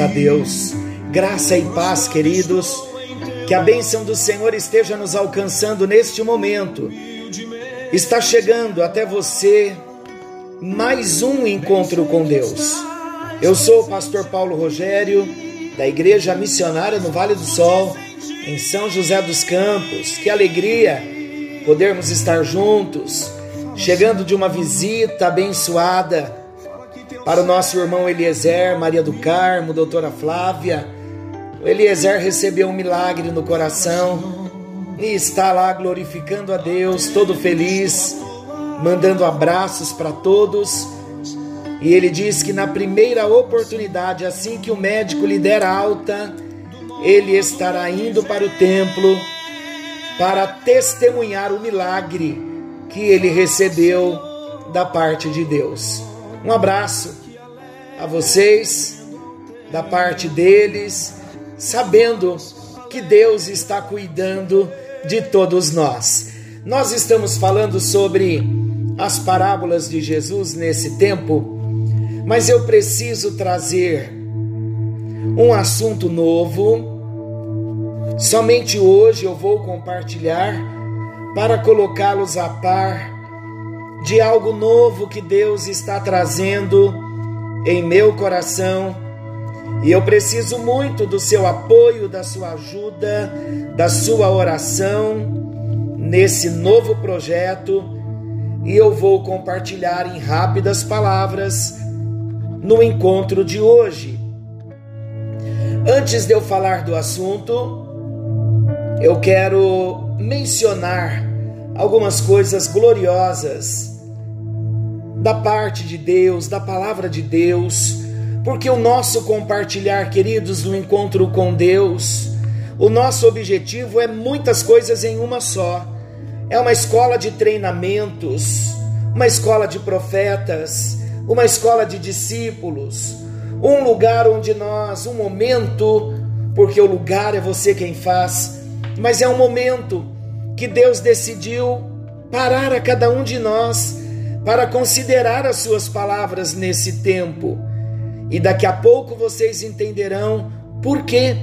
a Deus, graça e paz, queridos. Que a bênção do Senhor esteja nos alcançando neste momento. Está chegando até você mais um encontro com Deus. Eu sou o pastor Paulo Rogério, da Igreja Missionária no Vale do Sol, em São José dos Campos. Que alegria podermos estar juntos, chegando de uma visita abençoada para o nosso irmão Eliezer, Maria do Carmo, doutora Flávia o Eliezer recebeu um milagre no coração e está lá glorificando a Deus, todo feliz, mandando abraços para todos. E ele diz que na primeira oportunidade, assim que o médico lhe der alta, ele estará indo para o templo para testemunhar o milagre que ele recebeu da parte de Deus. Um abraço a vocês, da parte deles sabendo que Deus está cuidando de todos nós. Nós estamos falando sobre as parábolas de Jesus nesse tempo, mas eu preciso trazer um assunto novo. Somente hoje eu vou compartilhar para colocá-los a par de algo novo que Deus está trazendo em meu coração e eu preciso muito do seu apoio, da sua ajuda, da sua oração nesse novo projeto. E eu vou compartilhar em rápidas palavras no encontro de hoje. Antes de eu falar do assunto, eu quero mencionar algumas coisas gloriosas da parte de Deus, da palavra de Deus porque o nosso compartilhar, queridos, no encontro com Deus, o nosso objetivo é muitas coisas em uma só. É uma escola de treinamentos, uma escola de profetas, uma escola de discípulos, um lugar onde nós, um momento, porque o lugar é você quem faz, mas é um momento que Deus decidiu parar a cada um de nós para considerar as suas palavras nesse tempo e daqui a pouco vocês entenderão por que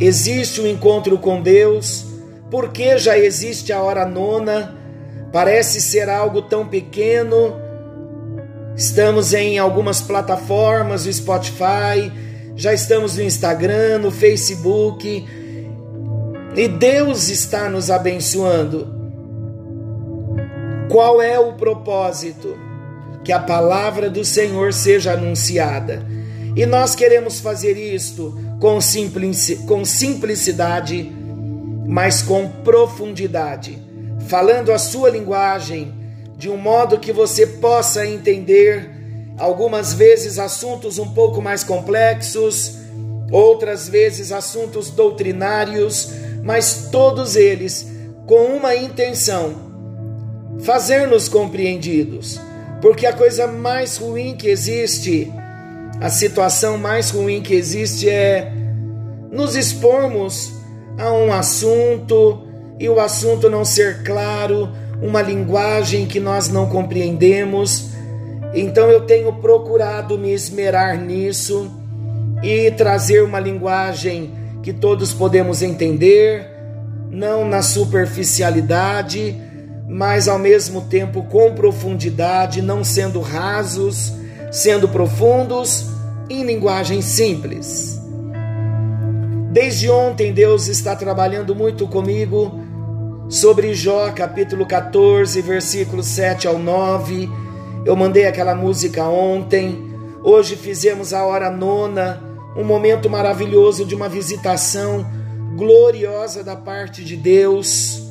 existe o um encontro com Deus, por que já existe a hora nona. Parece ser algo tão pequeno. Estamos em algumas plataformas, o Spotify, já estamos no Instagram, no Facebook. E Deus está nos abençoando. Qual é o propósito? que a palavra do Senhor seja anunciada. E nós queremos fazer isto com, simplicidade, mas com profundidade, falando a sua linguagem de um modo que você possa entender algumas vezes assuntos um pouco mais complexos, outras vezes assuntos doutrinários, mas todos eles com uma intenção: fazer-nos compreendidos porque a coisa mais ruim que existe, a situação mais ruim que existe é nos expormos a um assunto e o assunto não ser claro, uma linguagem que nós não compreendemos. Então eu tenho procurado me esmerar nisso e trazer uma linguagem que todos podemos entender, não na superficialidade mas ao mesmo tempo com profundidade, não sendo rasos, sendo profundos, em linguagem simples. Desde ontem Deus está trabalhando muito comigo sobre Jó, capítulo 14, versículos 7 ao 9. Eu mandei aquela música ontem. Hoje fizemos a hora nona, um momento maravilhoso de uma visitação gloriosa da parte de Deus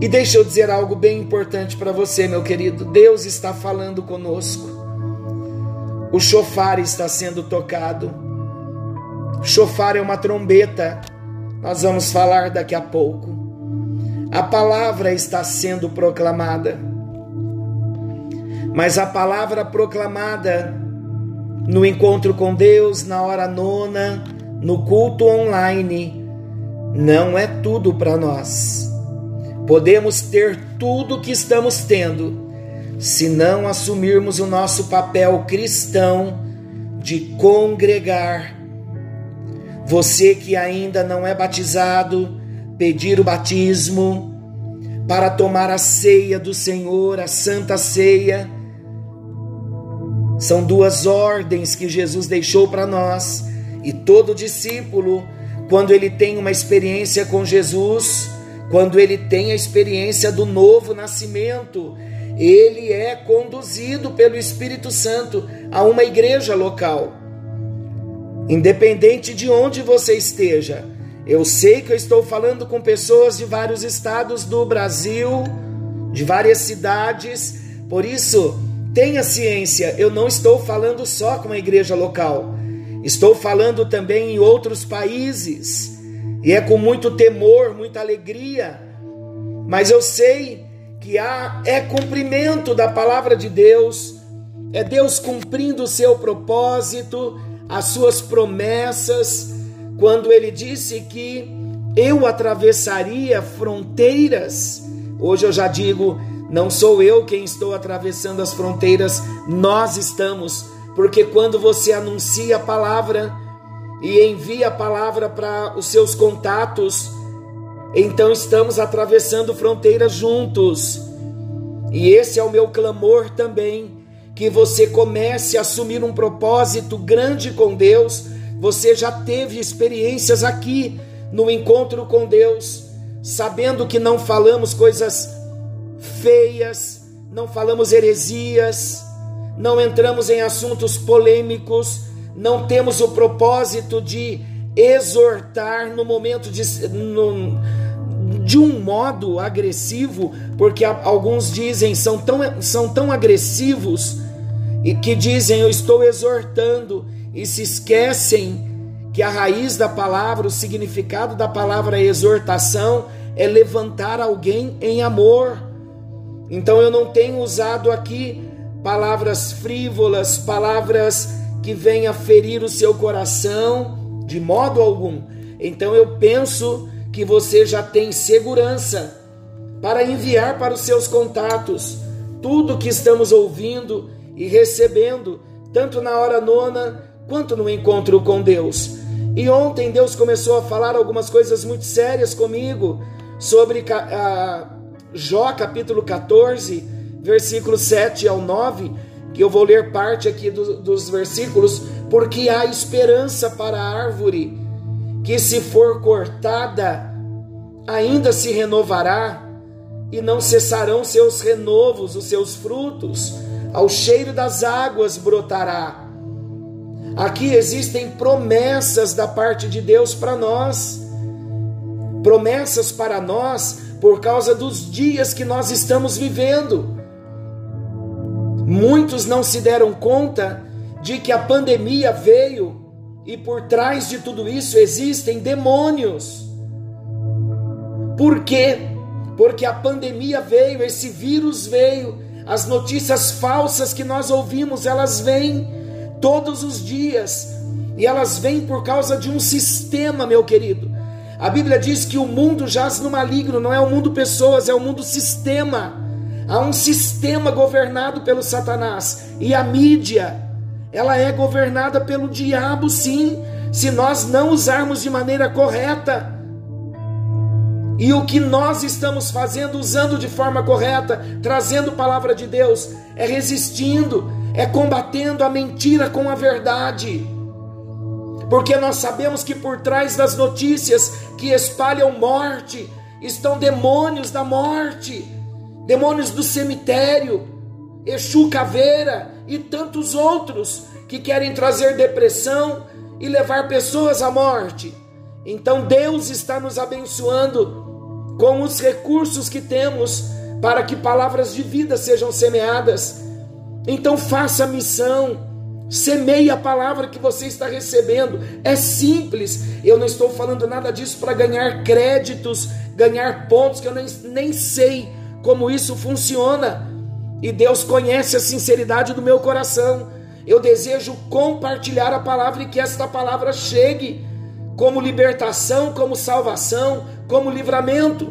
e deixa eu dizer algo bem importante para você, meu querido. Deus está falando conosco. O chofar está sendo tocado. Chofar é uma trombeta Nós vamos falar daqui a pouco. A palavra está sendo proclamada. Mas a palavra proclamada no encontro com Deus, na hora nona, no culto online, não é tudo para nós. Podemos ter tudo que estamos tendo, se não assumirmos o nosso papel cristão de congregar. Você que ainda não é batizado, pedir o batismo para tomar a ceia do Senhor, a santa ceia são duas ordens que Jesus deixou para nós, e todo discípulo, quando ele tem uma experiência com Jesus, quando ele tem a experiência do novo nascimento, ele é conduzido pelo Espírito Santo a uma igreja local. Independente de onde você esteja, eu sei que eu estou falando com pessoas de vários estados do Brasil, de várias cidades, por isso Tenha ciência, eu não estou falando só com a igreja local, estou falando também em outros países, e é com muito temor, muita alegria, mas eu sei que há é cumprimento da palavra de Deus, é Deus cumprindo o seu propósito, as suas promessas, quando ele disse que eu atravessaria fronteiras. Hoje eu já digo, não sou eu quem estou atravessando as fronteiras, nós estamos, porque quando você anuncia a palavra e envia a palavra para os seus contatos, então estamos atravessando fronteiras juntos. E esse é o meu clamor também, que você comece a assumir um propósito grande com Deus. Você já teve experiências aqui no encontro com Deus, sabendo que não falamos coisas feias, não falamos heresias, não entramos em assuntos polêmicos, não temos o propósito de exortar no momento de, no, de um modo agressivo, porque alguns dizem são tão, são tão agressivos e que dizem eu estou exortando e se esquecem que a raiz da palavra, o significado da palavra exortação é levantar alguém em amor. Então eu não tenho usado aqui palavras frívolas, palavras que venham ferir o seu coração de modo algum. Então eu penso que você já tem segurança para enviar para os seus contatos tudo que estamos ouvindo e recebendo, tanto na hora nona quanto no encontro com Deus. E ontem Deus começou a falar algumas coisas muito sérias comigo sobre a Jó capítulo 14, versículos 7 ao 9, que eu vou ler parte aqui do, dos versículos, porque há esperança para a árvore, que se for cortada, ainda se renovará, e não cessarão seus renovos, os seus frutos, ao cheiro das águas brotará. Aqui existem promessas da parte de Deus para nós, promessas para nós por causa dos dias que nós estamos vivendo. Muitos não se deram conta de que a pandemia veio e por trás de tudo isso existem demônios. Por quê? Porque a pandemia veio, esse vírus veio, as notícias falsas que nós ouvimos, elas vêm todos os dias e elas vêm por causa de um sistema, meu querido. A Bíblia diz que o mundo jaz no maligno, não é o mundo pessoas, é o mundo sistema. Há um sistema governado pelo Satanás. E a mídia, ela é governada pelo diabo, sim, se nós não usarmos de maneira correta. E o que nós estamos fazendo, usando de forma correta, trazendo palavra de Deus, é resistindo, é combatendo a mentira com a verdade. Porque nós sabemos que por trás das notícias que espalham morte estão demônios da morte, demônios do cemitério, Exu Caveira e tantos outros que querem trazer depressão e levar pessoas à morte. Então Deus está nos abençoando com os recursos que temos para que palavras de vida sejam semeadas. Então faça a missão Semeie a palavra que você está recebendo. É simples. Eu não estou falando nada disso para ganhar créditos, ganhar pontos, que eu nem, nem sei como isso funciona. E Deus conhece a sinceridade do meu coração. Eu desejo compartilhar a palavra e que esta palavra chegue como libertação, como salvação, como livramento.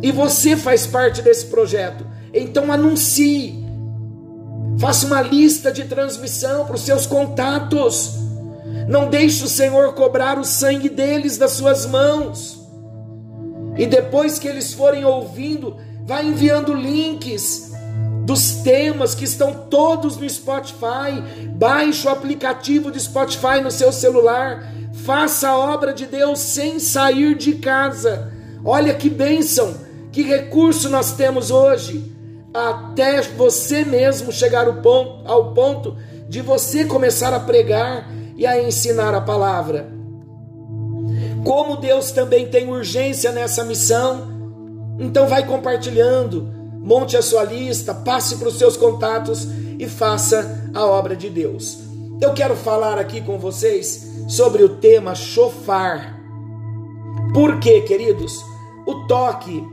E você faz parte desse projeto. Então anuncie Faça uma lista de transmissão para os seus contatos. Não deixe o Senhor cobrar o sangue deles das suas mãos. E depois que eles forem ouvindo, vá enviando links dos temas que estão todos no Spotify. Baixe o aplicativo do Spotify no seu celular. Faça a obra de Deus sem sair de casa. Olha que bênção, que recurso nós temos hoje até você mesmo chegar ao ponto, ao ponto de você começar a pregar e a ensinar a palavra. Como Deus também tem urgência nessa missão, então vai compartilhando, monte a sua lista, passe para os seus contatos e faça a obra de Deus. Eu quero falar aqui com vocês sobre o tema chofar. Por quê, queridos? O toque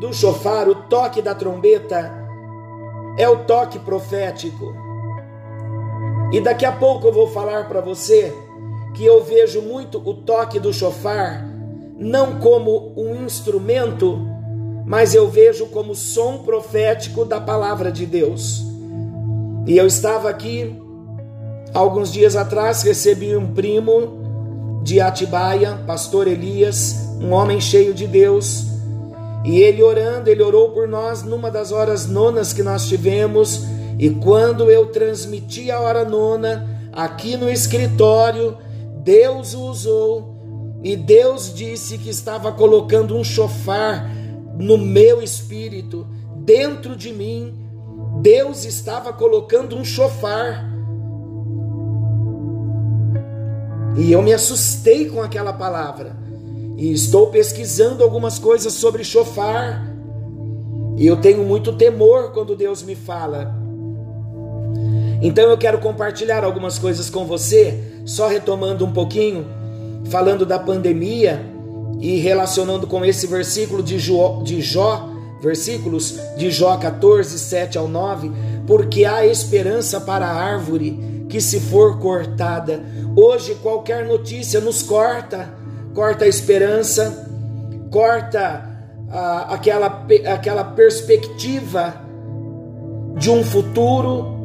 do chofar, o toque da trombeta, é o toque profético. E daqui a pouco eu vou falar para você que eu vejo muito o toque do chofar não como um instrumento, mas eu vejo como som profético da palavra de Deus. E eu estava aqui alguns dias atrás, recebi um primo de Atibaia, pastor Elias, um homem cheio de Deus, e ele orando, ele orou por nós numa das horas nonas que nós tivemos. E quando eu transmiti a hora nona aqui no escritório, Deus o usou e Deus disse que estava colocando um chofar no meu espírito, dentro de mim. Deus estava colocando um chofar. E eu me assustei com aquela palavra e estou pesquisando algumas coisas sobre chofar. E eu tenho muito temor quando Deus me fala. Então eu quero compartilhar algumas coisas com você, só retomando um pouquinho, falando da pandemia e relacionando com esse versículo de Jó, de Jó versículos de Jó 14, 7 ao 9, porque há esperança para a árvore que se for cortada. Hoje qualquer notícia nos corta corta a esperança, corta aquela, aquela perspectiva de um futuro.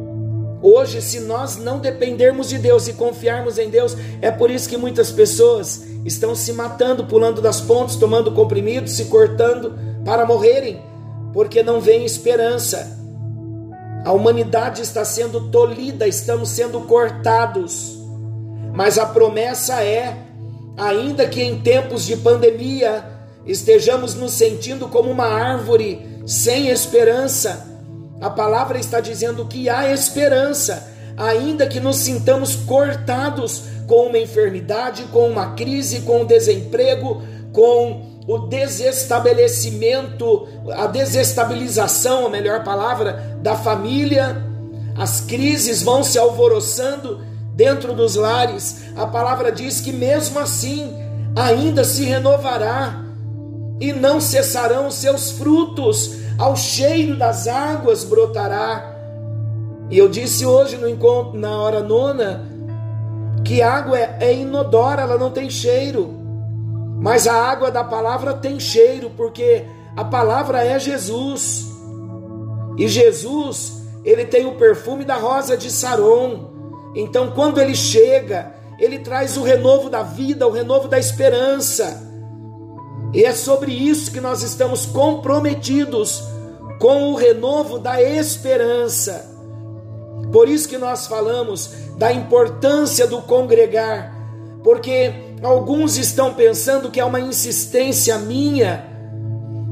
Hoje, se nós não dependermos de Deus e confiarmos em Deus, é por isso que muitas pessoas estão se matando, pulando das pontes, tomando comprimidos, se cortando para morrerem, porque não vem esperança. A humanidade está sendo tolhida, estamos sendo cortados. Mas a promessa é ainda que em tempos de pandemia estejamos nos sentindo como uma árvore sem esperança, a palavra está dizendo que há esperança, ainda que nos sintamos cortados com uma enfermidade, com uma crise, com o desemprego, com o desestabelecimento, a desestabilização, a melhor palavra, da família. As crises vão se alvoroçando dentro dos lares, a palavra diz que mesmo assim ainda se renovará e não cessarão seus frutos, ao cheiro das águas brotará. E eu disse hoje no encontro, na hora nona, que água é, é inodora, ela não tem cheiro. Mas a água da palavra tem cheiro, porque a palavra é Jesus. E Jesus, ele tem o perfume da rosa de Saron. Então, quando ele chega, ele traz o renovo da vida, o renovo da esperança. E é sobre isso que nós estamos comprometidos com o renovo da esperança. Por isso que nós falamos da importância do congregar, porque alguns estão pensando que é uma insistência minha,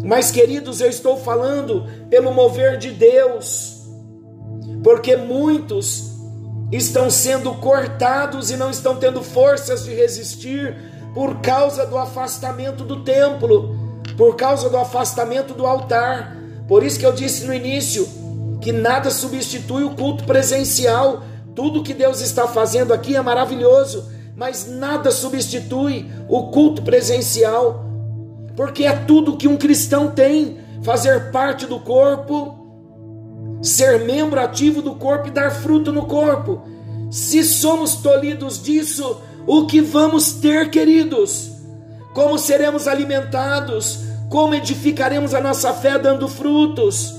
mas queridos, eu estou falando pelo mover de Deus, porque muitos estão sendo cortados e não estão tendo forças de resistir por causa do afastamento do templo, por causa do afastamento do altar. Por isso que eu disse no início que nada substitui o culto presencial Tudo que Deus está fazendo aqui é maravilhoso, mas nada substitui o culto presencial, porque é tudo que um cristão tem: fazer parte do corpo, ser membro ativo do corpo e dar fruto no corpo. Se somos tolhidos disso, o que vamos ter, queridos? Como seremos alimentados? Como edificaremos a nossa fé dando frutos?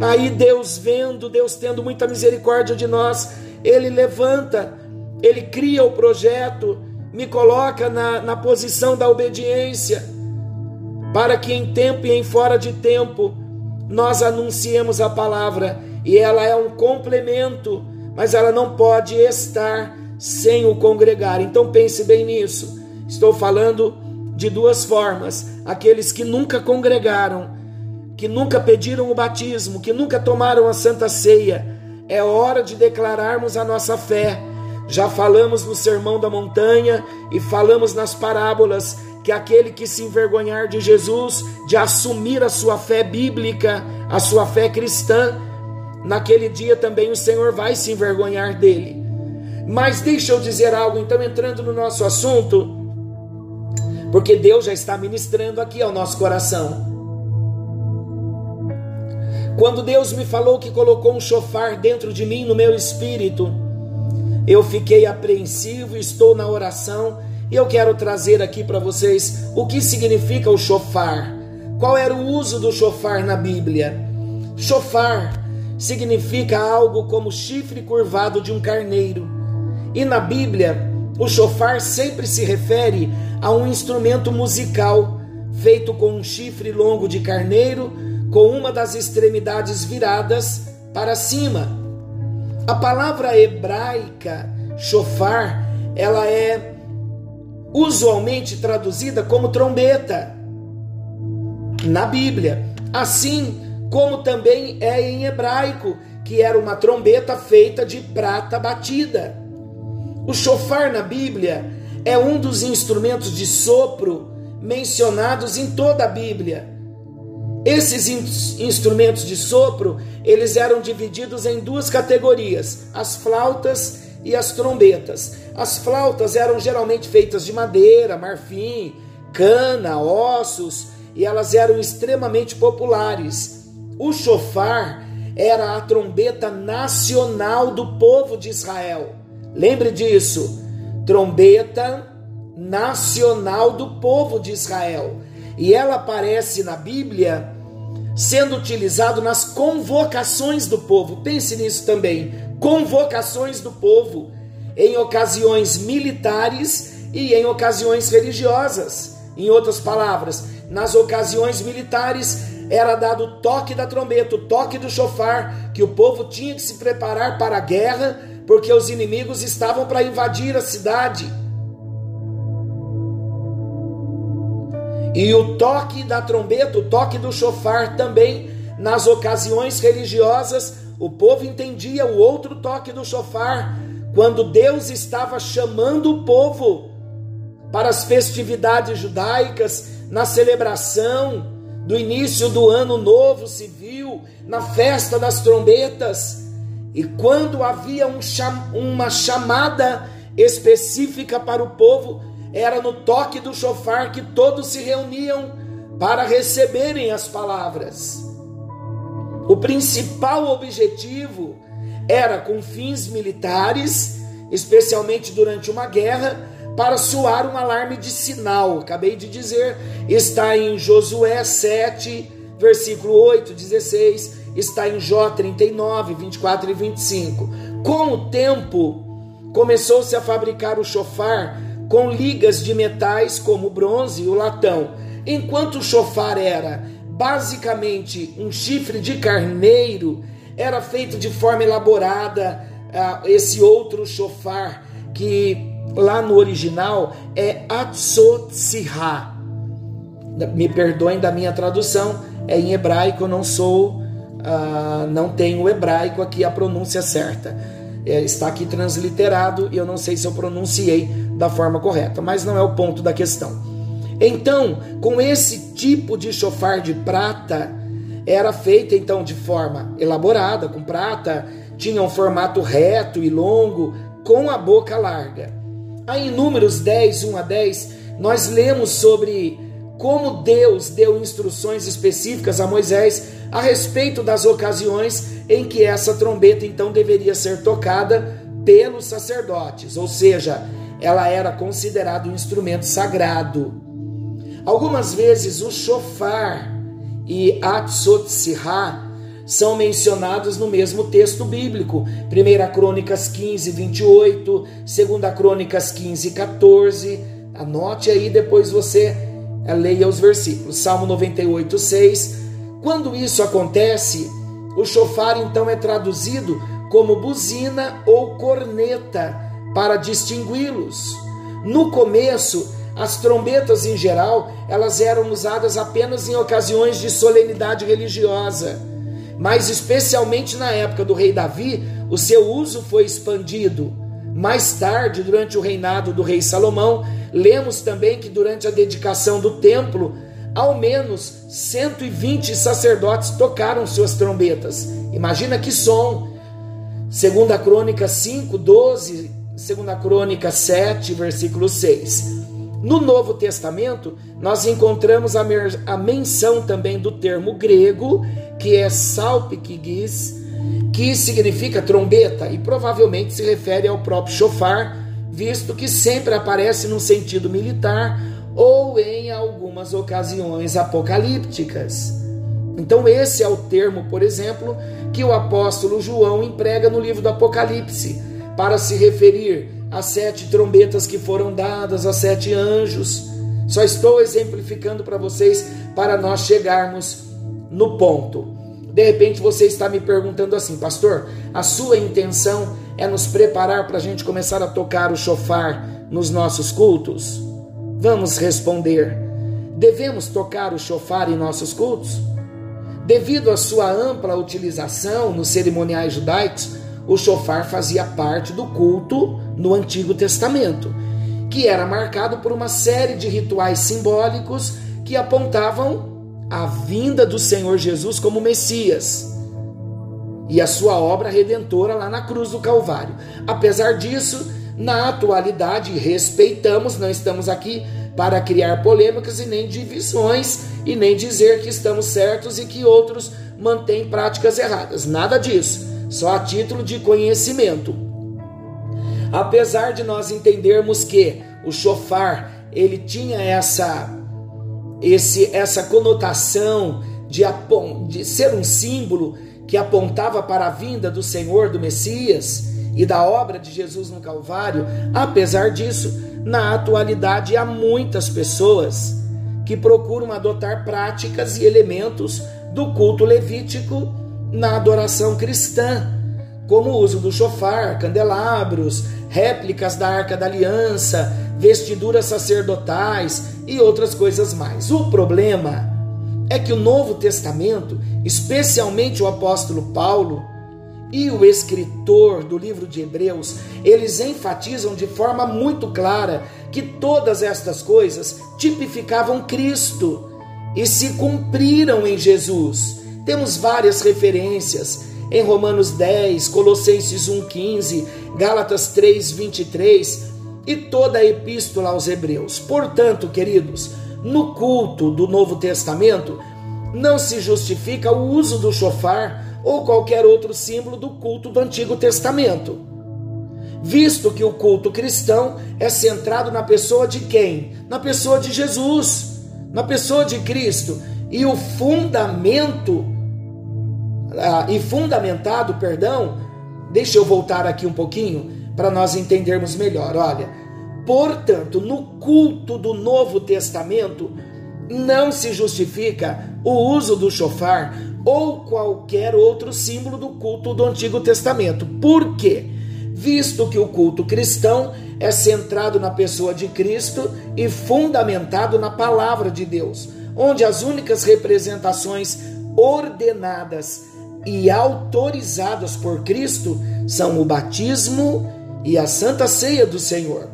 Aí Deus vendo, Deus tendo muita misericórdia de nós, Ele levanta, Ele cria o projeto, me coloca na, na posição da obediência, para que em tempo e em fora de tempo nós anunciemos a palavra, e ela é um complemento, mas ela não pode estar sem o congregar. Então pense bem nisso. Estou falando de duas formas: aqueles que nunca congregaram, que nunca pediram o batismo, que nunca tomaram a santa ceia. É hora de declararmos a nossa fé. Já falamos no Sermão da Montanha e falamos nas parábolas que aquele que se envergonhar de Jesus, de assumir a sua fé bíblica, a sua fé cristã, naquele dia também o Senhor vai se envergonhar dele. Mas deixa eu dizer algo, então, entrando no nosso assunto, porque Deus já está ministrando aqui ao nosso coração. Quando Deus me falou que colocou um chofar dentro de mim, no meu espírito, eu fiquei apreensivo, estou na oração e eu quero trazer aqui para vocês o que significa o chofar. Qual era o uso do chofar na Bíblia? Chofar significa algo como chifre curvado de um carneiro. E na Bíblia, o chofar sempre se refere a um instrumento musical feito com um chifre longo de carneiro, com uma das extremidades viradas para cima. A palavra hebraica chofar, ela é usualmente traduzida como trombeta na Bíblia, assim como também é em hebraico, que era uma trombeta feita de prata batida. O chofar na Bíblia é um dos instrumentos de sopro mencionados em toda a Bíblia. Esses in instrumentos de sopro, eles eram divididos em duas categorias: as flautas e as trombetas. As flautas eram geralmente feitas de madeira, marfim, cana, ossos, e elas eram extremamente populares. O chofar era a trombeta nacional do povo de Israel. Lembre disso. Trombeta nacional do povo de Israel. E ela aparece na Bíblia sendo utilizado nas convocações do povo. Pense nisso também. Convocações do povo em ocasiões militares e em ocasiões religiosas. Em outras palavras, nas ocasiões militares era dado o toque da trombeta, o toque do chofar, que o povo tinha que se preparar para a guerra porque os inimigos estavam para invadir a cidade. E o toque da trombeta, o toque do chofar também, nas ocasiões religiosas, o povo entendia o outro toque do chofar, quando Deus estava chamando o povo para as festividades judaicas, na celebração do início do ano novo civil, na festa das trombetas. E quando havia um cham uma chamada específica para o povo, era no toque do chofar que todos se reuniam para receberem as palavras. O principal objetivo era com fins militares, especialmente durante uma guerra, para soar um alarme de sinal. Acabei de dizer, está em Josué 7, versículo 8, 16 está em Jó 39, 24 e 25. Com o tempo, começou-se a fabricar o chofar com ligas de metais como o bronze e o latão. Enquanto o chofar era basicamente um chifre de carneiro, era feito de forma elaborada uh, esse outro chofar que lá no original é Atsotsihá. Me perdoem da minha tradução, é em hebraico, eu não sou uh, não tem o hebraico aqui a pronúncia certa. É, está aqui transliterado e eu não sei se eu pronunciei da forma correta, mas não é o ponto da questão. Então, com esse tipo de chofar de prata, era feita então de forma elaborada, com prata, tinha um formato reto e longo, com a boca larga. Aí em Números 10, 1 a 10, nós lemos sobre como Deus deu instruções específicas a Moisés a respeito das ocasiões em que essa trombeta então deveria ser tocada pelos sacerdotes, ou seja, ela era considerada um instrumento sagrado. Algumas vezes o shofar e Atsotsirá são mencionados no mesmo texto bíblico. 1 Crônicas 15, 28, 2 Crônicas 15, 14. Anote aí, depois você eh, leia os versículos. Salmo 98, 6. Quando isso acontece, o chofar então é traduzido como buzina ou corneta para distingui-los. No começo, as trombetas em geral, elas eram usadas apenas em ocasiões de solenidade religiosa. Mas especialmente na época do rei Davi, o seu uso foi expandido. Mais tarde, durante o reinado do rei Salomão, lemos também que durante a dedicação do templo, ao menos 120 sacerdotes tocaram suas trombetas. Imagina que som! Segunda Crônica 5, 12, Segunda Crônica 7, versículo 6. No Novo Testamento, nós encontramos a, a menção também do termo grego, que é salpikigis, que significa trombeta e provavelmente se refere ao próprio chofar, visto que sempre aparece no sentido militar ou em algumas ocasiões apocalípticas. Então, esse é o termo, por exemplo, que o apóstolo João emprega no livro do Apocalipse para se referir as sete trombetas que foram dadas a sete anjos. Só estou exemplificando para vocês para nós chegarmos no ponto. De repente você está me perguntando assim, pastor, a sua intenção é nos preparar para a gente começar a tocar o chofar nos nossos cultos? Vamos responder: devemos tocar o chofar em nossos cultos? Devido à sua ampla utilização nos cerimoniais judaicos, o chofar fazia parte do culto no Antigo Testamento, que era marcado por uma série de rituais simbólicos que apontavam a vinda do Senhor Jesus como Messias e a sua obra redentora lá na cruz do Calvário. Apesar disso, na atualidade, respeitamos, não estamos aqui para criar polêmicas e nem divisões e nem dizer que estamos certos e que outros mantêm práticas erradas. Nada disso só a título de conhecimento. Apesar de nós entendermos que o chofar ele tinha essa esse essa conotação de, de ser um símbolo que apontava para a vinda do Senhor do Messias e da obra de Jesus no Calvário, apesar disso, na atualidade há muitas pessoas que procuram adotar práticas e elementos do culto levítico na adoração cristã, como o uso do chofar, candelabros, réplicas da Arca da Aliança, vestiduras sacerdotais e outras coisas mais. O problema é que o Novo Testamento, especialmente o apóstolo Paulo e o escritor do livro de Hebreus, eles enfatizam de forma muito clara que todas estas coisas tipificavam Cristo e se cumpriram em Jesus. Temos várias referências em Romanos 10, Colossenses 1,15, Gálatas 3, 23 e toda a epístola aos Hebreus. Portanto, queridos, no culto do Novo Testamento, não se justifica o uso do chofar ou qualquer outro símbolo do culto do Antigo Testamento. Visto que o culto cristão é centrado na pessoa de quem? Na pessoa de Jesus, na pessoa de Cristo. E o fundamento ah, e fundamentado, perdão, deixa eu voltar aqui um pouquinho para nós entendermos melhor. Olha, portanto, no culto do Novo Testamento não se justifica o uso do chofar ou qualquer outro símbolo do culto do Antigo Testamento. Por quê? Visto que o culto cristão é centrado na pessoa de Cristo e fundamentado na palavra de Deus, onde as únicas representações ordenadas e autorizadas por Cristo são o batismo e a santa ceia do Senhor.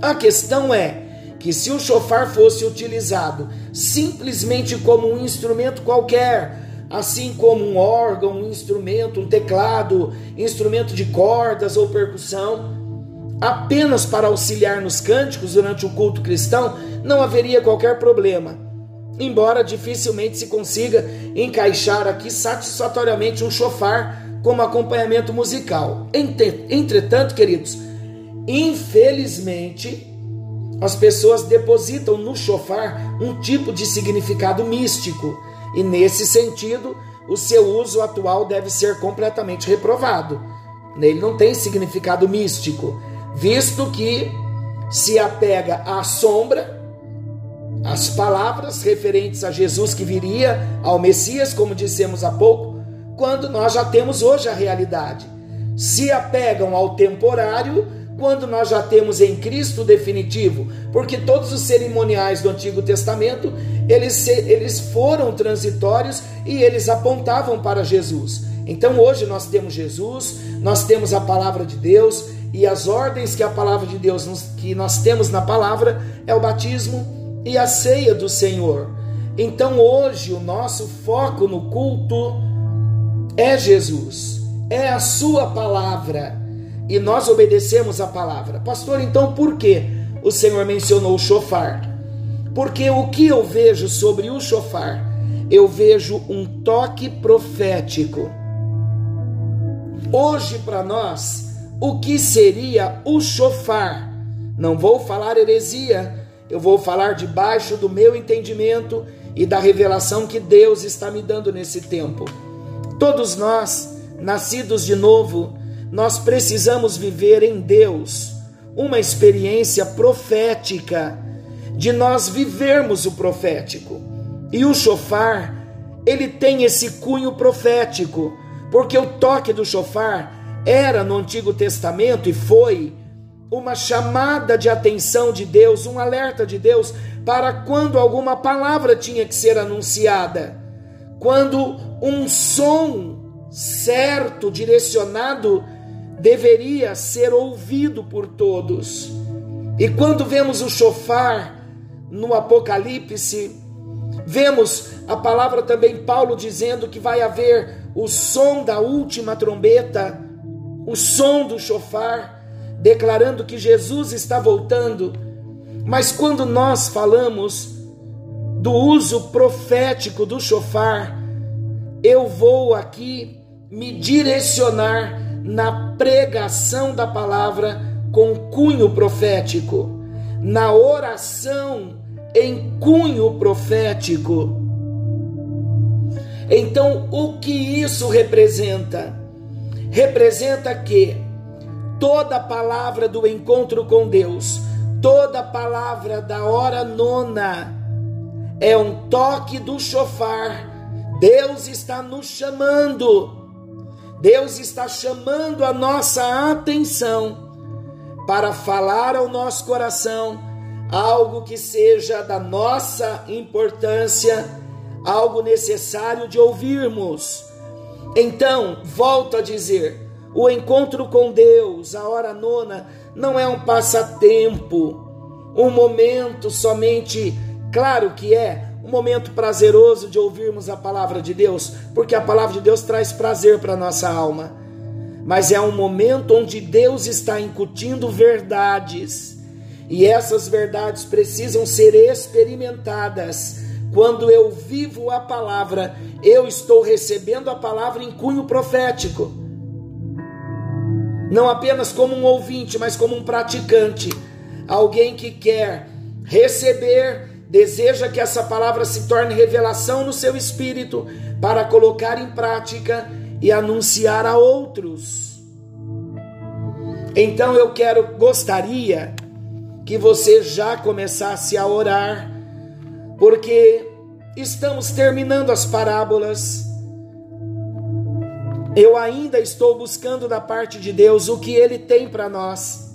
A questão é que se o chofar fosse utilizado simplesmente como um instrumento qualquer assim como um órgão, um instrumento, um teclado, instrumento de cordas ou percussão, apenas para auxiliar nos cânticos durante o culto cristão, não haveria qualquer problema. Embora dificilmente se consiga encaixar aqui satisfatoriamente um chofar como acompanhamento musical. Entretanto, queridos, infelizmente, as pessoas depositam no chofar um tipo de significado místico, e nesse sentido, o seu uso atual deve ser completamente reprovado. Nele não tem significado místico, visto que se apega à sombra, às palavras referentes a Jesus que viria, ao Messias, como dissemos há pouco, quando nós já temos hoje a realidade. Se apegam ao temporário, quando nós já temos em Cristo definitivo, porque todos os cerimoniais do Antigo Testamento, eles, eles foram transitórios e eles apontavam para Jesus. Então hoje nós temos Jesus, nós temos a palavra de Deus e as ordens que a palavra de Deus nos, que nós temos na palavra é o batismo e a ceia do Senhor. Então hoje o nosso foco no culto é Jesus, é a sua palavra e nós obedecemos a palavra. Pastor, então por que o Senhor mencionou o chofar? Porque o que eu vejo sobre o chofar? Eu vejo um toque profético. Hoje, para nós, o que seria o chofar? Não vou falar heresia, eu vou falar debaixo do meu entendimento e da revelação que Deus está me dando nesse tempo. Todos nós, nascidos de novo, nós precisamos viver em Deus uma experiência profética, de nós vivermos o profético. E o chofar, ele tem esse cunho profético, porque o toque do chofar era no Antigo Testamento e foi uma chamada de atenção de Deus, um alerta de Deus para quando alguma palavra tinha que ser anunciada, quando um som certo, direcionado deveria ser ouvido por todos. E quando vemos o chofar no Apocalipse, vemos a palavra também Paulo dizendo que vai haver o som da última trombeta, o som do chofar, declarando que Jesus está voltando. Mas quando nós falamos do uso profético do chofar, eu vou aqui me direcionar na pregação da palavra com cunho profético, na oração em cunho profético. Então, o que isso representa? Representa que toda palavra do encontro com Deus, toda palavra da hora nona, é um toque do chofar. Deus está nos chamando Deus está chamando a nossa atenção para falar ao nosso coração algo que seja da nossa importância, algo necessário de ouvirmos. Então, volto a dizer, o encontro com Deus, a hora nona, não é um passatempo, um momento somente, claro que é, um momento prazeroso de ouvirmos a palavra de Deus, porque a palavra de Deus traz prazer para nossa alma. Mas é um momento onde Deus está incutindo verdades, e essas verdades precisam ser experimentadas. Quando eu vivo a palavra, eu estou recebendo a palavra em cunho profético. Não apenas como um ouvinte, mas como um praticante, alguém que quer receber deseja que essa palavra se torne revelação no seu espírito para colocar em prática e anunciar a outros. Então eu quero, gostaria que você já começasse a orar, porque estamos terminando as parábolas. Eu ainda estou buscando da parte de Deus o que Ele tem para nós.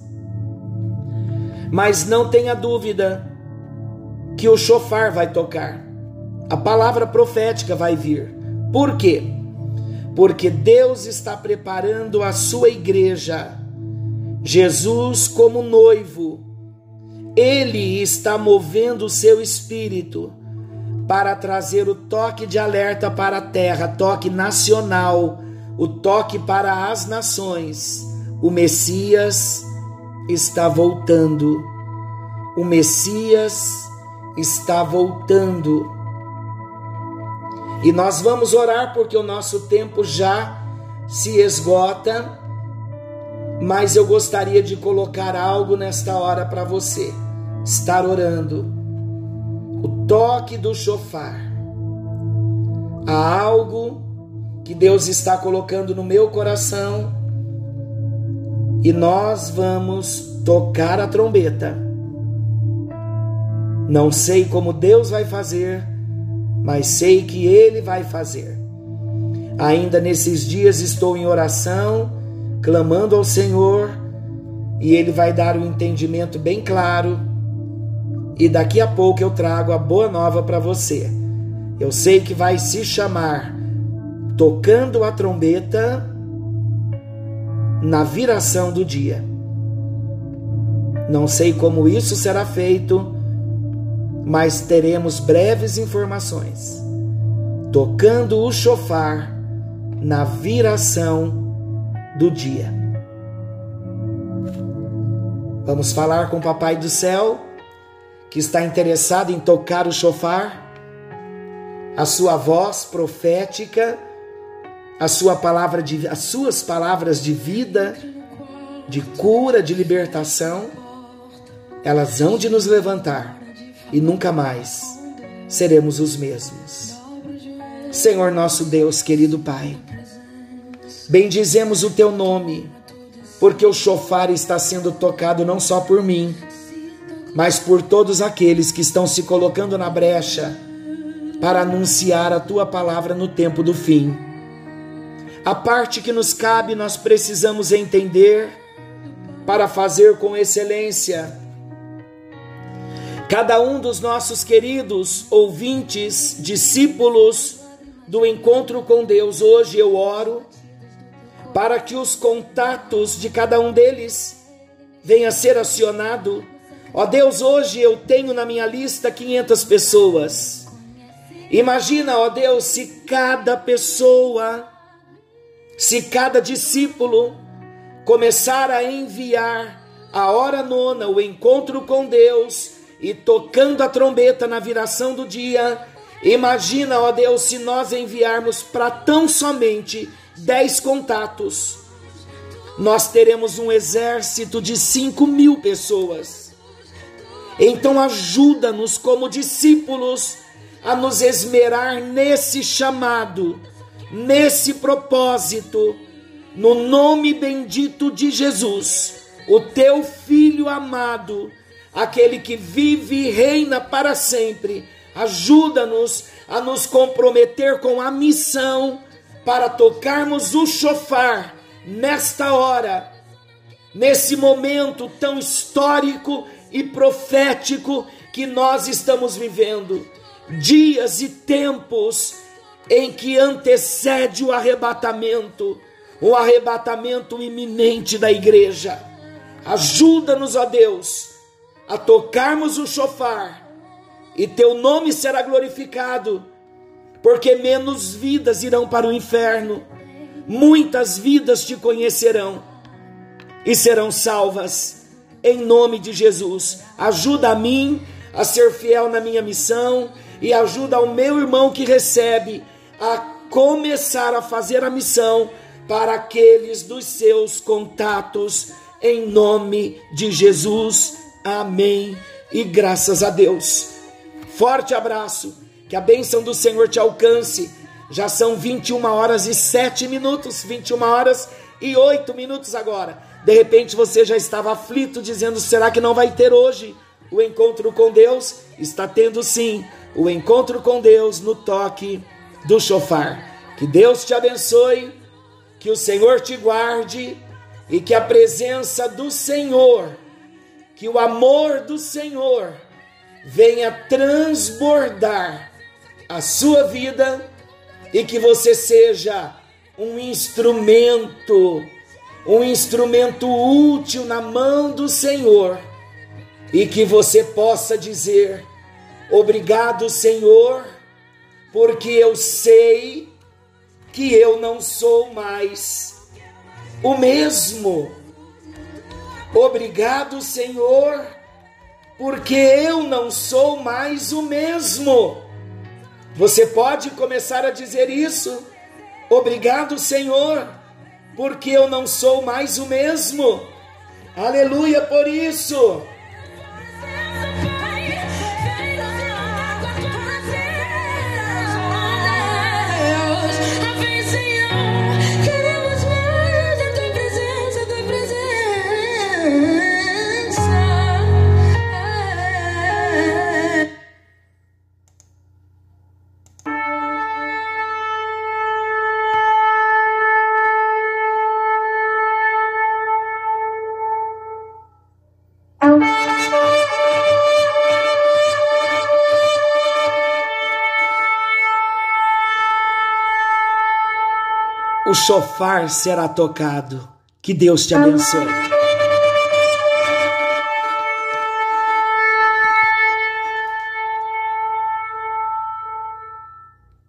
Mas não tenha dúvida, que o chofar vai tocar. A palavra profética vai vir. Por quê? Porque Deus está preparando a sua igreja. Jesus, como noivo, ele está movendo o seu espírito para trazer o toque de alerta para a terra, toque nacional, o toque para as nações. O Messias está voltando. O Messias está voltando. E nós vamos orar porque o nosso tempo já se esgota, mas eu gostaria de colocar algo nesta hora para você estar orando. O toque do chofar. Há algo que Deus está colocando no meu coração e nós vamos tocar a trombeta. Não sei como Deus vai fazer, mas sei que Ele vai fazer. Ainda nesses dias estou em oração, clamando ao Senhor, e Ele vai dar um entendimento bem claro. E daqui a pouco eu trago a boa nova para você. Eu sei que vai se chamar Tocando a Trombeta na viração do dia. Não sei como isso será feito, mas teremos breves informações. Tocando o chofar na viração do dia. Vamos falar com o Papai do Céu, que está interessado em tocar o chofar, a sua voz profética, a sua palavra de, as suas palavras de vida, de cura, de libertação, elas hão de nos levantar e nunca mais seremos os mesmos. Senhor nosso Deus, querido Pai, bendizemos o teu nome, porque o chofar está sendo tocado não só por mim, mas por todos aqueles que estão se colocando na brecha para anunciar a tua palavra no tempo do fim. A parte que nos cabe nós precisamos entender para fazer com excelência Cada um dos nossos queridos ouvintes, discípulos do encontro com Deus, hoje eu oro para que os contatos de cada um deles venha a ser acionado. Ó Deus, hoje eu tenho na minha lista 500 pessoas. Imagina, ó Deus, se cada pessoa, se cada discípulo começar a enviar a hora nona, o encontro com Deus, e tocando a trombeta na viração do dia. Imagina, ó Deus, se nós enviarmos para tão somente dez contatos, nós teremos um exército de cinco mil pessoas. Então ajuda-nos como discípulos a nos esmerar nesse chamado, nesse propósito, no nome bendito de Jesus, o teu filho amado aquele que vive e reina para sempre. Ajuda-nos a nos comprometer com a missão para tocarmos o chofar nesta hora, nesse momento tão histórico e profético que nós estamos vivendo. Dias e tempos em que antecede o arrebatamento, o arrebatamento iminente da igreja. Ajuda-nos, ó Deus a tocarmos o chofar, e teu nome será glorificado, porque menos vidas irão para o inferno, muitas vidas te conhecerão e serão salvas, em nome de Jesus. Ajuda a mim a ser fiel na minha missão e ajuda ao meu irmão que recebe a começar a fazer a missão para aqueles dos seus contatos, em nome de Jesus. Amém. E graças a Deus. Forte abraço. Que a bênção do Senhor te alcance. Já são 21 horas e 7 minutos, 21 horas e 8 minutos agora. De repente você já estava aflito, dizendo: será que não vai ter hoje o encontro com Deus? Está tendo sim o encontro com Deus no toque do chofar. Que Deus te abençoe, que o Senhor te guarde e que a presença do Senhor que o amor do Senhor venha transbordar a sua vida e que você seja um instrumento, um instrumento útil na mão do Senhor e que você possa dizer: Obrigado, Senhor porque eu sei que eu não sou mais o mesmo. Obrigado, Senhor, porque eu não sou mais o mesmo. Você pode começar a dizer isso. Obrigado, Senhor, porque eu não sou mais o mesmo. Aleluia por isso. Chofar será tocado. Que Deus te abençoe.